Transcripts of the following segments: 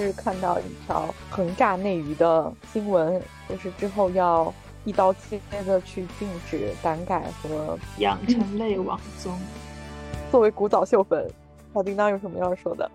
是看到一条横炸内娱的新闻，就是之后要一刀切的去禁止胆改和养成类网综。作为古早秀粉，小叮当有什么要说的？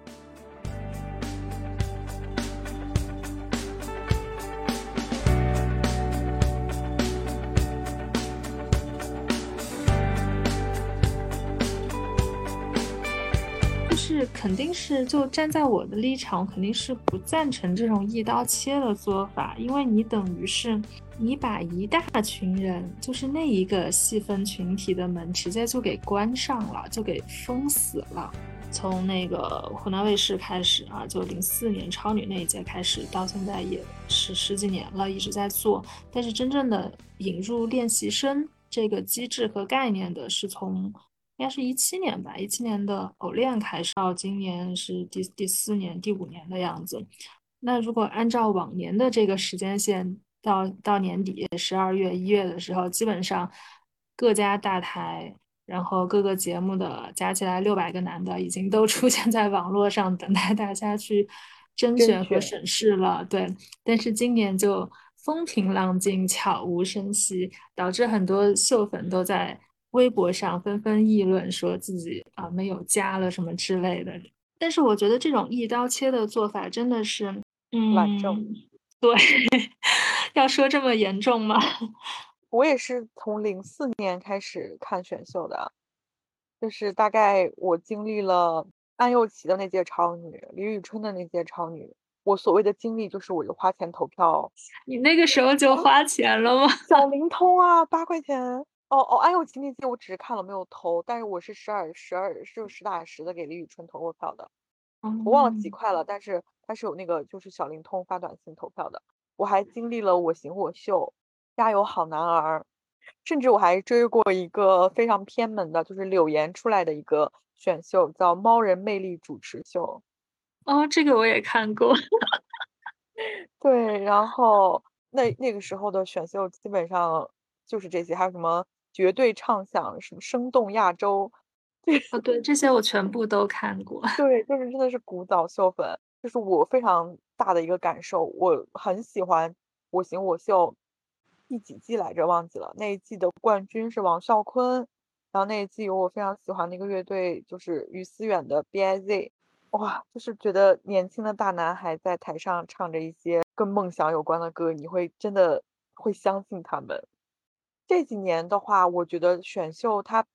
肯定是就站在我的立场，肯定是不赞成这种一刀切的做法，因为你等于是你把一大群人，就是那一个细分群体的门直接就给关上了，就给封死了。从那个湖南卫视开始啊，就零四年超女那一届开始，到现在也是十几年了，一直在做。但是真正的引入练习生这个机制和概念的，是从。应该是一七年吧，一七年的偶练开始，到今年是第第四年、第五年的样子。那如果按照往年的这个时间线，到到年底十二月、一月的时候，基本上各家大台，然后各个节目的加起来六百个男的，已经都出现在网络上，等待大家去甄选和审视了。对，但是今年就风平浪静，悄无声息，导致很多秀粉都在。微博上纷纷议论，说自己啊没有家了什么之类的。但是我觉得这种一刀切的做法真的是，嗯，重。对，要说这么严重吗？我也是从零四年开始看选秀的，就是大概我经历了安又琪的那届超女，李宇春的那届超女。我所谓的经历就是我就花钱投票。你那个时候就花钱了吗？小灵通啊，八块钱。哦哦，安又琪那届我只是看了没有投，但是我是十二十二就实打实的给李宇春投过票的，我忘了几块了，但是他是有那个就是小灵通发短信投票的。我还经历了我行我秀，加油好男儿，甚至我还追过一个非常偏门的，就是柳岩出来的一个选秀，叫猫人魅力主持秀。哦，这个我也看过。对，然后那那个时候的选秀基本上就是这些，还有什么？绝对畅想什么生动亚洲，对啊，对这些我全部都看过。对，就是真的是古早秀粉，就是我非常大的一个感受。我很喜欢《我行我秀》第几季来着，忘记了。那一季的冠军是王啸坤，然后那一季有我非常喜欢的一个乐队，就是于思远的 B I Z。哇，就是觉得年轻的大男孩在台上唱着一些跟梦想有关的歌，你会真的会相信他们。这几年的话，我觉得选秀它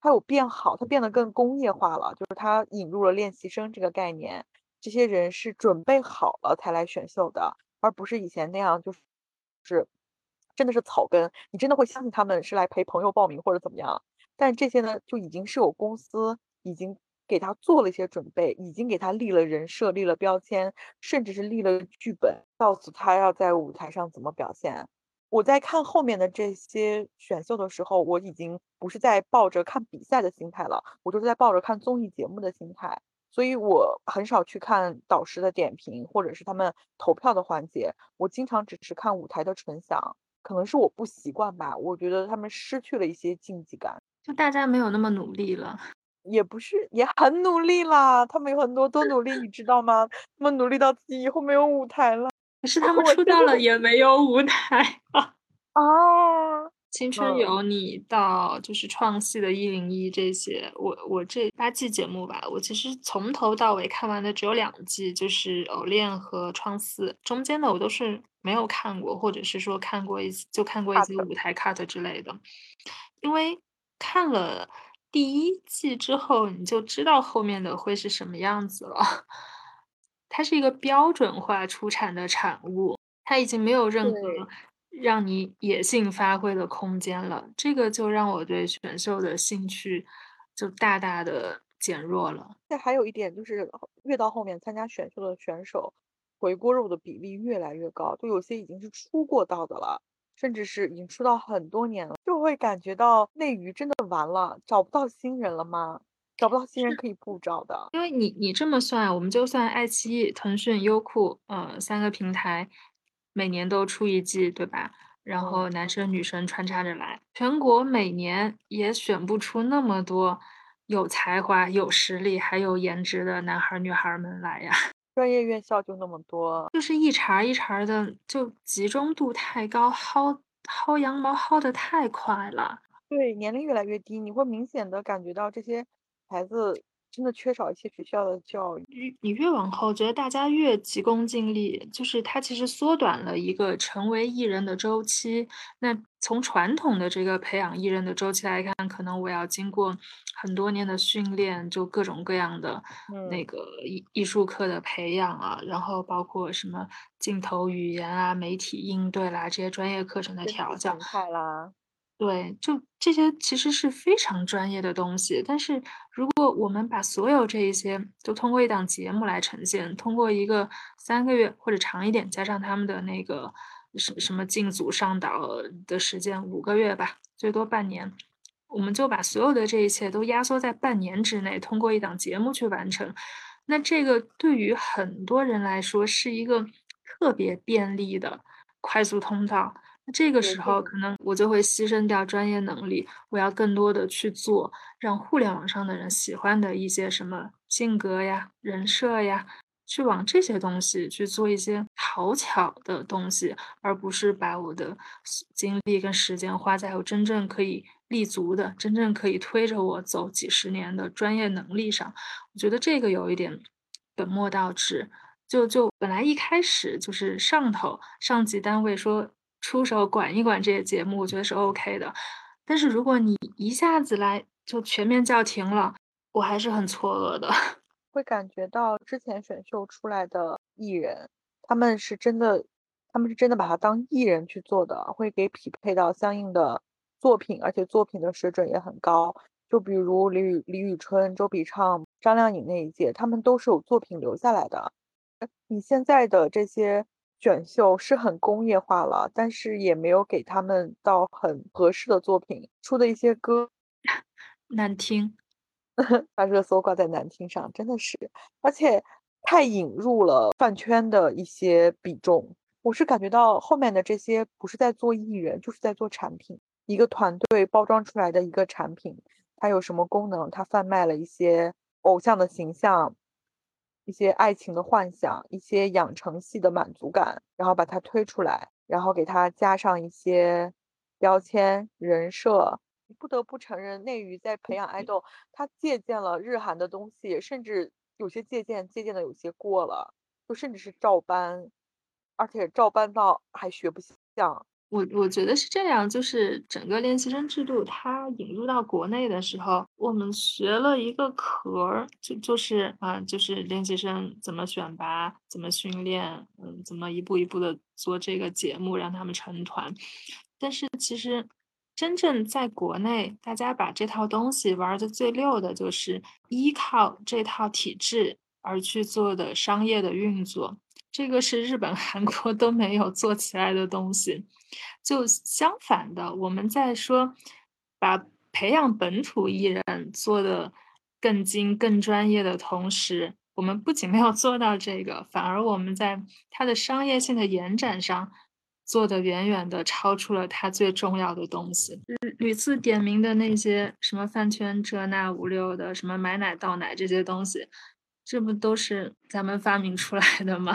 它有变好，它变得更工业化了。就是它引入了练习生这个概念，这些人是准备好了才来选秀的，而不是以前那样，就是真的是草根。你真的会相信他们是来陪朋友报名或者怎么样？但这些呢，就已经是有公司已经给他做了一些准备，已经给他立了人设、立了标签，甚至是立了剧本，告诉他要在舞台上怎么表现。我在看后面的这些选秀的时候，我已经不是在抱着看比赛的心态了，我就是在抱着看综艺节目的心态，所以我很少去看导师的点评或者是他们投票的环节，我经常只是看舞台的纯享，可能是我不习惯吧，我觉得他们失去了一些竞技感，就大家没有那么努力了，也不是也很努力啦，他们有很多多努力，你知道吗？他们努力到自己以后没有舞台了。可是他们出道了也没有舞台啊！哦，青春有你到就是创系的一零一这些，我我这八季节目吧，我其实从头到尾看完的只有两季，就是偶练和创四，中间的我都是没有看过，或者是说看过一就看过一些舞台 cut 之类的，因为看了第一季之后，你就知道后面的会是什么样子了。它是一个标准化出产的产物，它已经没有任何让你野性发挥的空间了。这个就让我对选秀的兴趣就大大的减弱了。这还有一点就是，越到后面参加选秀的选手回锅肉的比例越来越高，就有些已经是出过道的了，甚至是已经出道很多年了，就会感觉到内娱真的完了，找不到新人了吗？找不到新人可以不找的，因为你你这么算，我们就算爱奇艺、腾讯、优酷，呃，三个平台每年都出一季，对吧？然后男生女生穿插着来，全国每年也选不出那么多有才华、有实力还有颜值的男孩女孩们来呀。专业院校就那么多，就是一茬一茬的，就集中度太高，薅薅羊毛薅的太快了。对，年龄越来越低，你会明显的感觉到这些孩子。真的缺少一些学校的教育。你越往后，觉得大家越急功近利，就是它其实缩短了一个成为艺人的周期。那从传统的这个培养艺人的周期来看，可能我要经过很多年的训练，就各种各样的那个艺艺术课的培养啊，然后包括什么镜头语言啊、媒体应对啦这些专业课程的调教。啦。对，就这些其实是非常专业的东西，但是如果我们把所有这一些都通过一档节目来呈现，通过一个三个月或者长一点，加上他们的那个什什么进组上岛的时间五个月吧，最多半年，我们就把所有的这一切都压缩在半年之内，通过一档节目去完成，那这个对于很多人来说是一个特别便利的快速通道。这个时候，可能我就会牺牲掉专业能力，我要更多的去做让互联网上的人喜欢的一些什么性格呀、人设呀，去往这些东西去做一些讨巧的东西，而不是把我的精力跟时间花在我真正可以立足的、真正可以推着我走几十年的专业能力上。我觉得这个有一点本末倒置。就就本来一开始就是上头上级单位说。出手管一管这些节目，我觉得是 OK 的。但是如果你一下子来就全面叫停了，我还是很错愕的。会感觉到之前选秀出来的艺人，他们是真的，他们是真的把他当艺人去做的，会给匹配到相应的作品，而且作品的水准也很高。就比如李宇、李宇春、周笔畅、张靓颖那一届，他们都是有作品留下来的。你现在的这些。选秀是很工业化了，但是也没有给他们到很合适的作品出的一些歌 难听，把热搜挂在难听上，真的是，而且太引入了饭圈的一些比重。我是感觉到后面的这些不是在做艺人，就是在做产品，一个团队包装出来的一个产品，它有什么功能？它贩卖了一些偶像的形象。一些爱情的幻想，一些养成系的满足感，然后把它推出来，然后给它加上一些标签、人设。不得不承认，内娱在培养爱豆，他借鉴了日韩的东西，甚至有些借鉴借鉴的有些过了，就甚至是照搬，而且照搬到还学不像。我我觉得是这样，就是整个练习生制度它引入到国内的时候，我们学了一个壳儿，就就是啊，就是练习生怎么选拔，怎么训练，嗯，怎么一步一步的做这个节目，让他们成团。但是其实真正在国内，大家把这套东西玩的最溜的，就是依靠这套体制而去做的商业的运作。这个是日本、韩国都没有做起来的东西。就相反的，我们在说把培养本土艺人做的更精、更专业的同时，我们不仅没有做到这个，反而我们在它的商业性的延展上做的远远的超出了它最重要的东西。屡次点名的那些什么饭圈这那五六的，什么买奶倒奶这些东西，这不都是咱们发明出来的吗？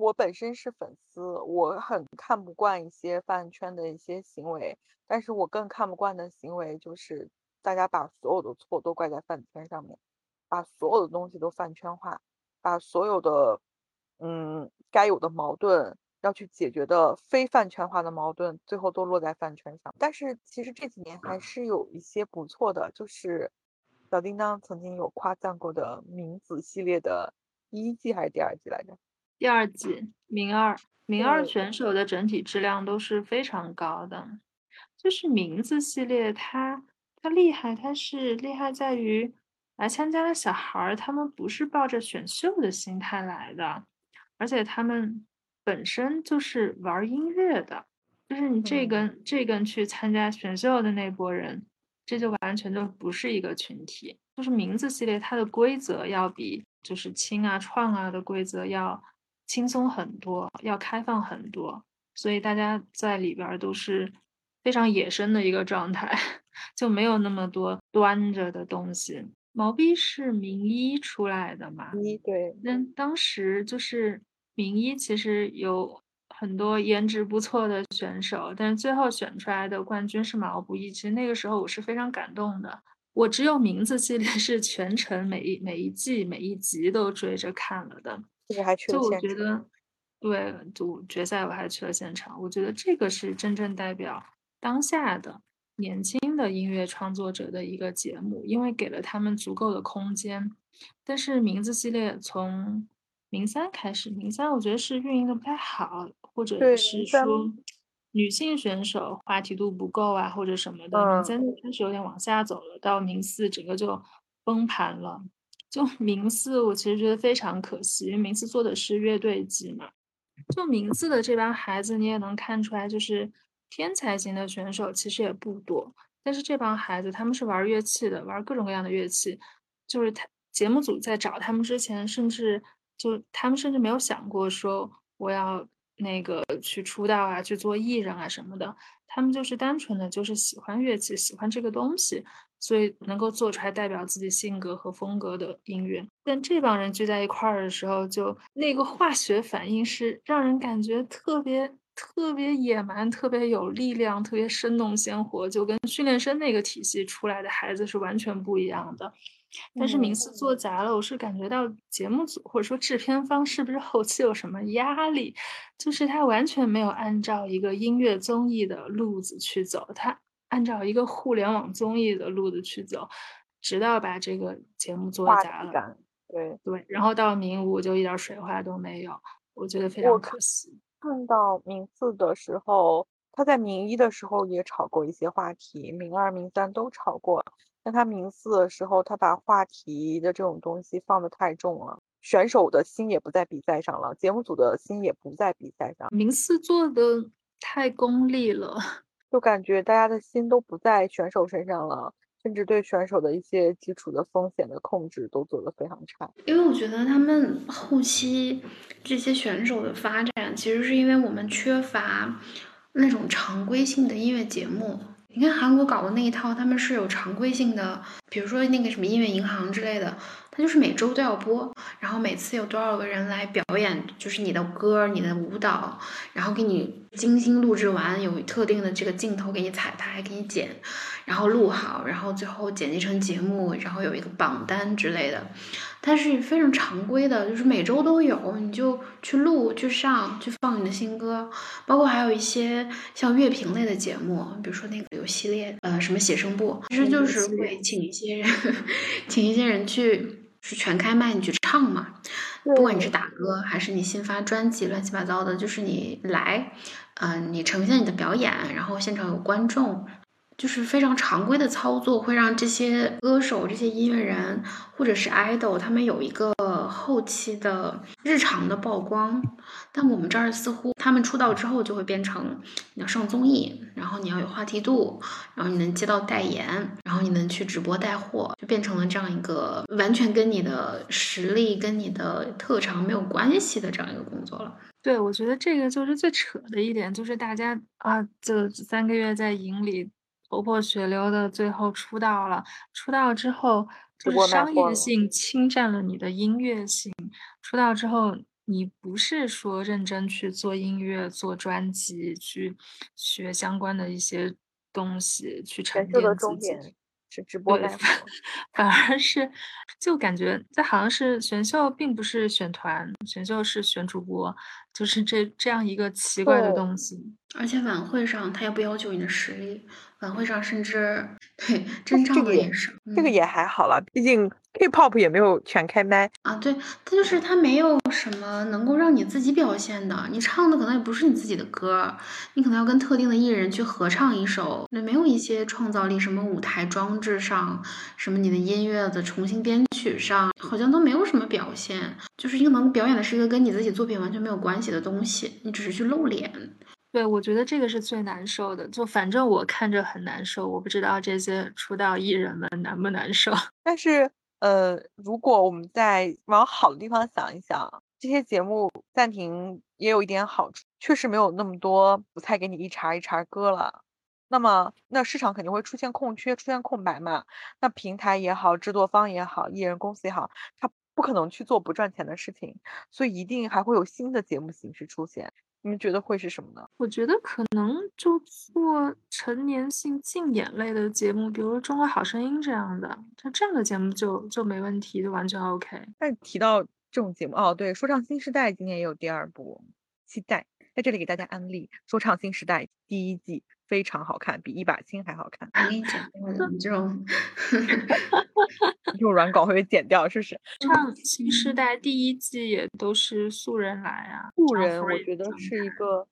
我本身是粉丝，我很看不惯一些饭圈的一些行为，但是我更看不惯的行为就是大家把所有的错都怪在饭圈上面，把所有的东西都饭圈化，把所有的嗯该有的矛盾要去解决的非饭圈化的矛盾，最后都落在饭圈上。但是其实这几年还是有一些不错的，就是小叮当曾经有夸赞过的名字系列的第一季还是第二季来着？第二季名二名二选手的整体质量都是非常高的，就是名字系列，它它厉害，它是厉害在于来参加的小孩儿，他们不是抱着选秀的心态来的，而且他们本身就是玩音乐的，就是你这跟这根去参加选秀的那波人，这就完全就不是一个群体。就是名字系列，它的规则要比就是青啊创啊的规则要。轻松很多，要开放很多，所以大家在里边都是非常野生的一个状态，就没有那么多端着的东西。毛逼是名医出来的嘛？一对，那当时就是名医，其实有很多颜值不错的选手，但是最后选出来的冠军是毛不易。其实那个时候我是非常感动的。我只有名字系列是全程每一每一季每一集都追着看了的。这个还去了就我现场。觉得，对，就决赛我还去了现场。我觉得这个是真正代表当下的年轻的音乐创作者的一个节目，因为给了他们足够的空间。但是名字系列从名三开始，名三我觉得是运营的不太好，或者是说女性选手话题度不够啊，或者什么的，名嗯三就开始有点往下走了，到名四整个就崩盘了。就名次，我其实觉得非常可惜，因为名次做的是乐队级嘛。就名次的这帮孩子，你也能看出来，就是天才型的选手其实也不多，但是这帮孩子他们是玩乐器的，玩各种各样的乐器。就是他节目组在找他们之前，甚至就他们甚至没有想过说我要那个去出道啊，去做艺人啊什么的。他们就是单纯的就是喜欢乐器，喜欢这个东西，所以能够做出来代表自己性格和风格的音乐。但这帮人聚在一块儿的时候，就那个化学反应是让人感觉特别特别野蛮、特别有力量、特别生动鲜活，就跟训练生那个体系出来的孩子是完全不一样的。但是名嗯次做砸了，我是感觉到节目组或者说制片方是不是后期有什么压力？就是他完全没有按照一个音乐综艺的路子去走，他按照一个互联网综艺的路子去走，直到把这个节目做话砸了。对。对，然后到名五就一点儿水花都没有，我觉得非常可惜。看到名次的时候，他在名一的时候也炒过一些话题，名二、名三都炒过。但他名四的时候，他把话题的这种东西放得太重了，选手的心也不在比赛上了，节目组的心也不在比赛上，名次做的太功利了，就感觉大家的心都不在选手身上了，甚至对选手的一些基础的风险的控制都做得非常差。因为我觉得他们后期这些选手的发展，其实是因为我们缺乏那种常规性的音乐节目。你看韩国搞的那一套，他们是有常规性的，比如说那个什么音乐银行之类的，它就是每周都要播，然后每次有多少个人来表演，就是你的歌、你的舞蹈，然后给你精心录制完，有特定的这个镜头给你彩排、给你剪，然后录好，然后最后剪辑成节目，然后有一个榜单之类的。它是非常常规的，就是每周都有，你就去录、去上、去放你的新歌，包括还有一些像乐评类的节目，比如说那个有系列，呃，什么写生部，其实就是会请一些人，请一些人去是全开麦你去唱嘛，不管你是打歌还是你新发专辑，乱七八糟的，就是你来，嗯、呃，你呈现你的表演，然后现场有观众。就是非常常规的操作，会让这些歌手、这些音乐人或者是 idol，他们有一个后期的日常的曝光。但我们这儿似乎他们出道之后就会变成你要上综艺，然后你要有话题度，然后你能接到代言，然后你能去直播带货，就变成了这样一个完全跟你的实力、跟你的特长没有关系的这样一个工作了。对，我觉得这个就是最扯的一点，就是大家啊，这三个月在营里。头破血流的，最后出道了。出道之后，就是商业性侵占了你的音乐性。出道之后，你不是说认真去做音乐、做专辑、去学相关的一些东西，去沉淀自己。是直播带货，反而是就感觉这好像是选秀，并不是选团，选秀是选主播，就是这这样一个奇怪的东西。而且晚会上他也不要求你的实力，晚会上甚至对真唱的也是。这个也还好了，毕竟 K-pop 也没有全开麦啊。对，他就是他没有什么能够让你自己表现的，你唱的可能也不是你自己的歌，你可能要跟特定的艺人去合唱一首，那没有一些创造力，什么舞台装置上，什么你的音乐的重新编曲上，好像都没有什么表现，就是一个能表演的是一个跟你自己作品完全没有关系的东西，你只是去露脸。对，我觉得这个是最难受的。就反正我看着很难受，我不知道这些出道艺人们难不难受。但是，呃，如果我们再往好的地方想一想，这些节目暂停也有一点好处，确实没有那么多不菜给你一茬一茬割了。那么那市场肯定会出现空缺，出现空白嘛。那平台也好，制作方也好，艺人公司也好，他不可能去做不赚钱的事情，所以一定还会有新的节目形式出现。你们觉得会是什么呢？我觉得可能就做成年性竞演类的节目，比如《中国好声音》这样的，像这样的节目就就没问题，就完全 OK。但提到这种节目，哦，对，《说唱新时代》今年也有第二部，期待。在这里给大家安利《说唱新时代》第一季，非常好看，比一把青还好看。我跟你讲，你这种 这种软稿会被剪掉，是不是？《唱新时代》第一季也都是素人来啊，素人我觉得是一个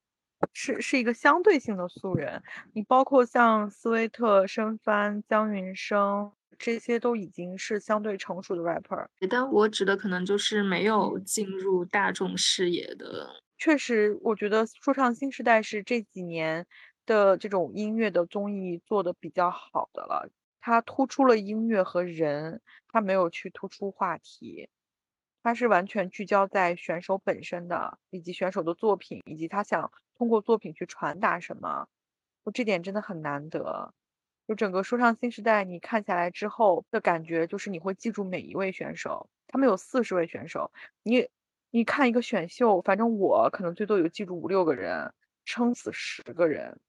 是是一个相对性的素人。你包括像斯威特、申帆、江云升这些，都已经是相对成熟的 rapper。但我指的可能就是没有进入大众视野的。确实，我觉得说唱新时代是这几年的这种音乐的综艺做的比较好的了。它突出了音乐和人，它没有去突出话题，它是完全聚焦在选手本身的，以及选手的作品，以及他想通过作品去传达什么。就这点真的很难得。就整个说唱新时代，你看下来之后的感觉，就是你会记住每一位选手。他们有四十位选手，你。你看一个选秀，反正我可能最多有记住五六个人，撑死十个人。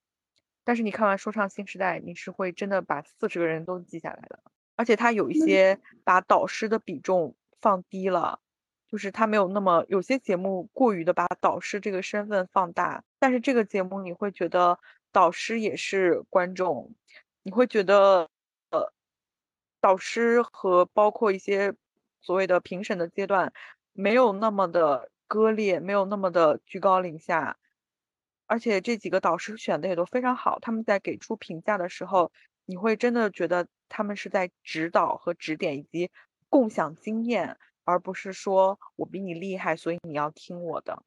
但是你看完《说唱新时代》，你是会真的把四十个人都记下来的。而且他有一些把导师的比重放低了，就是他没有那么有些节目过于的把导师这个身份放大。但是这个节目你会觉得导师也是观众，你会觉得呃，导师和包括一些所谓的评审的阶段。没有那么的割裂，没有那么的居高临下，而且这几个导师选的也都非常好。他们在给出评价的时候，你会真的觉得他们是在指导和指点，以及共享经验，而不是说我比你厉害，所以你要听我的。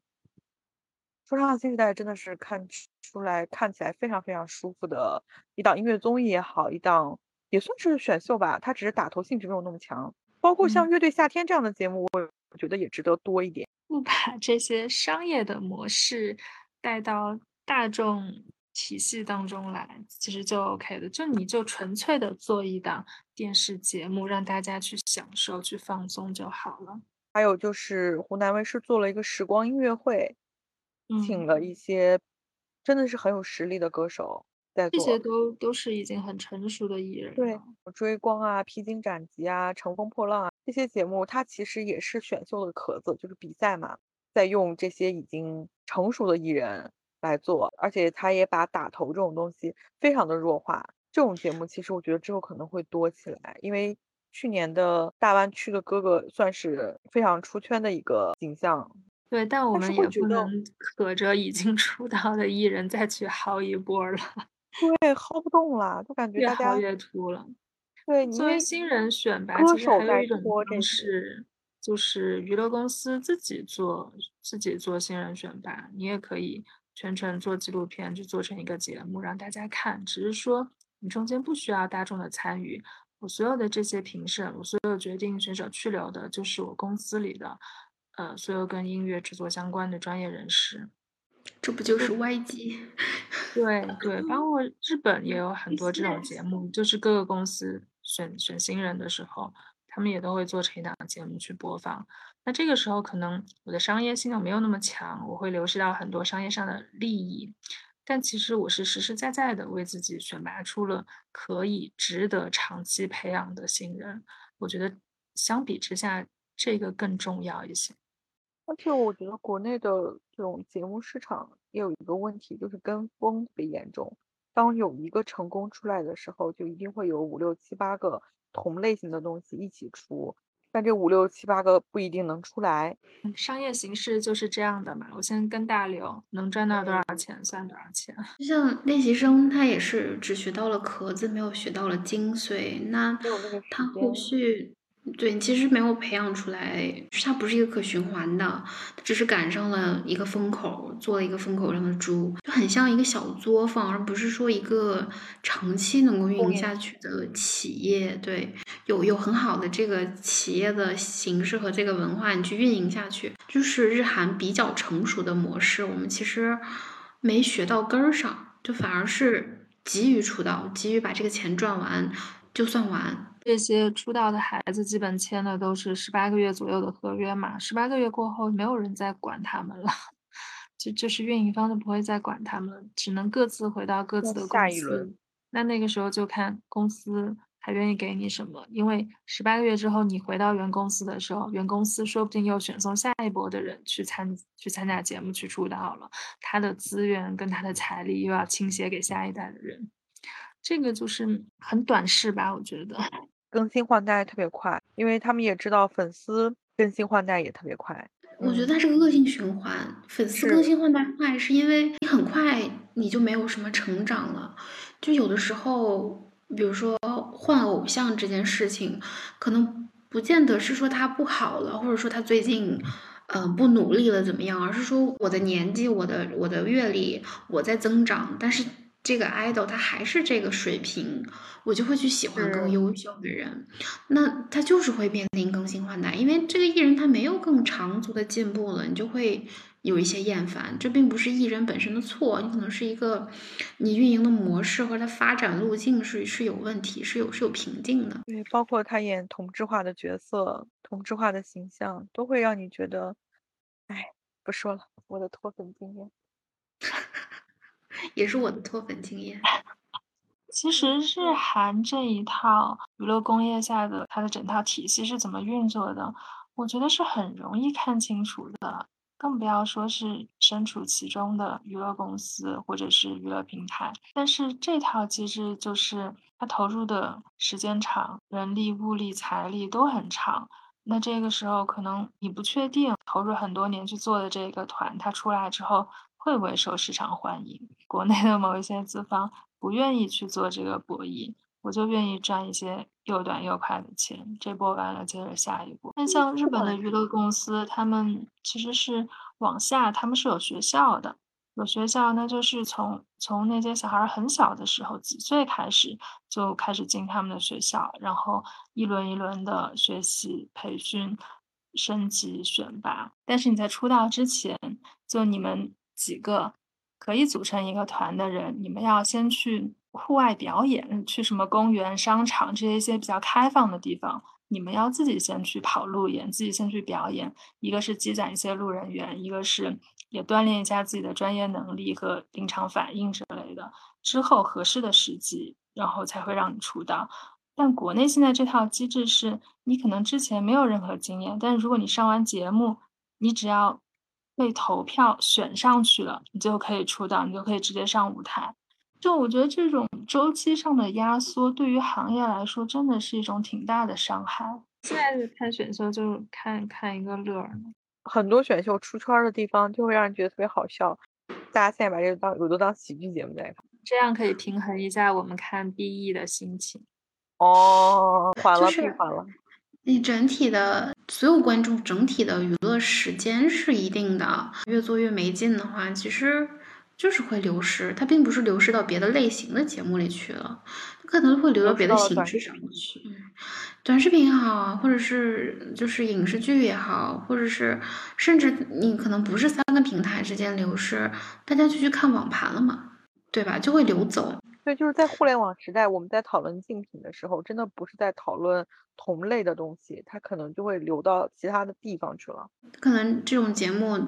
说唱新时代真的是看出来看起来非常非常舒服的一档音乐综艺也好，一档也算是选秀吧，它只是打头性质没有那么强。包括像乐队夏天这样的节目，我。我觉得也值得多一点，不把这些商业的模式带到大众体系当中来，其实就 OK 的。就你就纯粹的做一档电视节目，让大家去享受、去放松就好了。还有就是湖南卫视做了一个时光音乐会，请了一些真的是很有实力的歌手在做，这些都都是已经很成熟的艺人。对，追光啊，披荆斩棘啊，乘风破浪啊。这些节目它其实也是选秀的壳子，就是比赛嘛，在用这些已经成熟的艺人来做，而且他也把打头这种东西非常的弱化。这种节目其实我觉得之后可能会多起来，因为去年的大湾区的哥哥算是非常出圈的一个形象。对，但我们也不能可着已经出道的艺人再去薅一波了。对，薅不动了，就感觉大家越秃了。对，作为新人选拔，其实还有一种方式，就是娱乐公司自己做自己做新人选拔，你也可以全程做纪录片，就做成一个节目让大家看。只是说你中间不需要大众的参与，我所有的这些评审，我所有决定选手去留的，就是我公司里的，呃，所有跟音乐制作相关的专业人士。这不就是 YG？？对 对，包括日本也有很多这种节目，就是各个公司。选选新人的时候，他们也都会做成一档节目去播放。那这个时候，可能我的商业性就没有那么强，我会流失到很多商业上的利益。但其实我是实实在在的为自己选拔出了可以值得长期培养的新人。我觉得相比之下，这个更重要一些。而且我觉得国内的这种节目市场也有一个问题，就是跟风特别严重。当有一个成功出来的时候，就一定会有五六七八个同类型的东西一起出，但这五六七八个不一定能出来。商业形式就是这样的嘛，我先跟大流，能赚到多少钱算多少钱。就像练习生，他也是只学到了壳子，没有学到了精髓，那他后续。对，其实没有培养出来，它不是一个可循环的，只是赶上了一个风口，做了一个风口上的猪，就很像一个小作坊，而不是说一个长期能够运营下去的企业。对，有有很好的这个企业的形式和这个文化，你去运营下去，就是日韩比较成熟的模式，我们其实没学到根儿上，就反而是急于出道，急于把这个钱赚完就算完。这些出道的孩子基本签的都是十八个月左右的合约嘛，十八个月过后没有人再管他们了，就就是运营方就不会再管他们，只能各自回到各自的公司。那那个时候就看公司还愿意给你什么，因为十八个月之后你回到原公司的时候，原公司说不定又选送下一波的人去参去参加节目去出道了，他的资源跟他的财力又要倾斜给下一代的人，这个就是很短视吧，我觉得。更新换代特别快，因为他们也知道粉丝更新换代也特别快。我觉得它是个恶性循环，粉丝更新换代快，是因为你很快你就没有什么成长了。就有的时候，比如说换偶像这件事情，可能不见得是说他不好了，或者说他最近嗯不努力了怎么样，而是说我的年纪、我的我的阅历我在增长，但是。这个 idol 他还是这个水平，我就会去喜欢更优秀的人，那他就是会面临更新换代，因为这个艺人他没有更长足的进步了，你就会有一些厌烦。这并不是艺人本身的错，你可能是一个你运营的模式和他发展路径是是有问题，是有是有瓶颈的。对，包括他演同质化的角色、同质化的形象，都会让你觉得，哎，不说了，我的脱粉经验。也是我的脱粉经验。其实日韩这一套娱乐工业下的它的整套体系是怎么运作的，我觉得是很容易看清楚的。更不要说是身处其中的娱乐公司或者是娱乐平台。但是这套机制就是它投入的时间长，人力、物力、财力都很长。那这个时候可能你不确定投入很多年去做的这个团，它出来之后。会不会受市场欢迎？国内的某一些资方不愿意去做这个博弈，我就愿意赚一些又短又快的钱。这波完了，接着下一波。那像日本的娱乐公司，他们其实是往下，他们是有学校的，有学校，那就是从从那些小孩很小的时候，几岁开始就开始进他们的学校，然后一轮一轮的学习、培训、升级、选拔。但是你在出道之前，就你们。几个可以组成一个团的人，你们要先去户外表演，去什么公园、商场这些一些比较开放的地方，你们要自己先去跑路演，自己先去表演。一个是积攒一些路人缘，一个是也锻炼一下自己的专业能力和临场反应之类的。之后合适的时机，然后才会让你出道。但国内现在这套机制是，你可能之前没有任何经验，但是如果你上完节目，你只要。被投票选上去了，你就可以出道，你就可以直接上舞台。就我觉得这种周期上的压缩，对于行业来说，真的是一种挺大的伤害。现在看选秀就是看看一个乐儿很多选秀出圈的地方就会让人觉得特别好笑。大家现在把这个当我都当喜剧节目在看，这样可以平衡一下我们看 BE 的心情。哦，缓了，平缓了。你整体的所有观众整体的娱乐时间是一定的，越做越没劲的话，其实就是会流失。它并不是流失到别的类型的节目里去了，它可能会流到别的形式上去。短视频也好，或者是就是影视剧也好，或者是甚至你可能不是三个平台之间流失，大家就去看网盘了嘛，对吧？就会流走。对，就是在互联网时代，我们在讨论竞品的时候，真的不是在讨论同类的东西，它可能就会流到其他的地方去了。可能这种节目，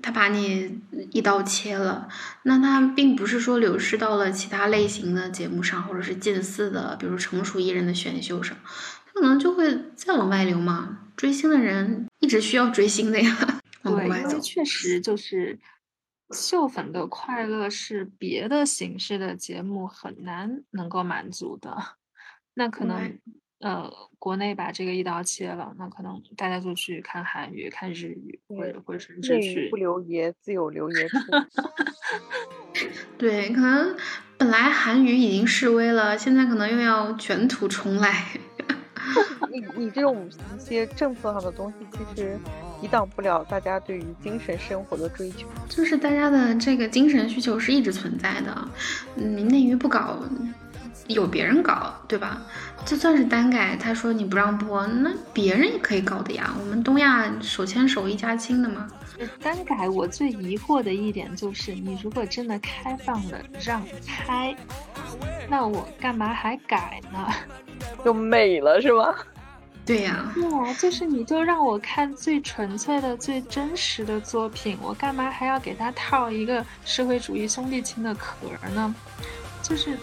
它把你一刀切了，那它并不是说流失到了其他类型的节目上，或者是近似的，比如成熟艺人的选秀上，它可能就会再往外流嘛。追星的人一直需要追星的呀，对，因为确实就是。秀粉的快乐是别的形式的节目很难能够满足的，那可能呃，国内把这个一刀切了，那可能大家就去看韩语、看日语，或者或者甚至去不留爷自有留爷处。对，可能本来韩语已经示威了，现在可能又要卷土重来。你你这种一些政策上的东西，其实。抵挡不了大家对于精神生活的追求，就是大家的这个精神需求是一直存在的。嗯内娱不搞，有别人搞，对吧？就算是单改，他说你不让播，那别人也可以搞的呀。我们东亚手牵手一家亲的嘛。单改，我最疑惑的一点就是，你如果真的开放了让拍，那我干嘛还改呢？就美了是吗？对呀，对啊，就是你就让我看最纯粹的、最真实的作品，我干嘛还要给他套一个社会主义兄弟情的壳呢？就是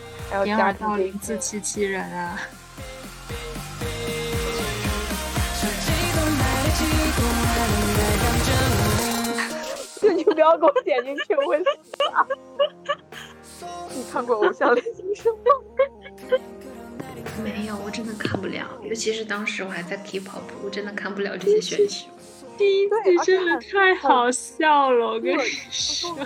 掩耳盗铃、自欺欺人啊！你不要给我点进去，我会死。你看过《偶像练习生》吗？没有，我真的看不了。尤其是当时我还在 K-pop，我真的看不了这些选秀。第一季真的太好笑了，我跟你说。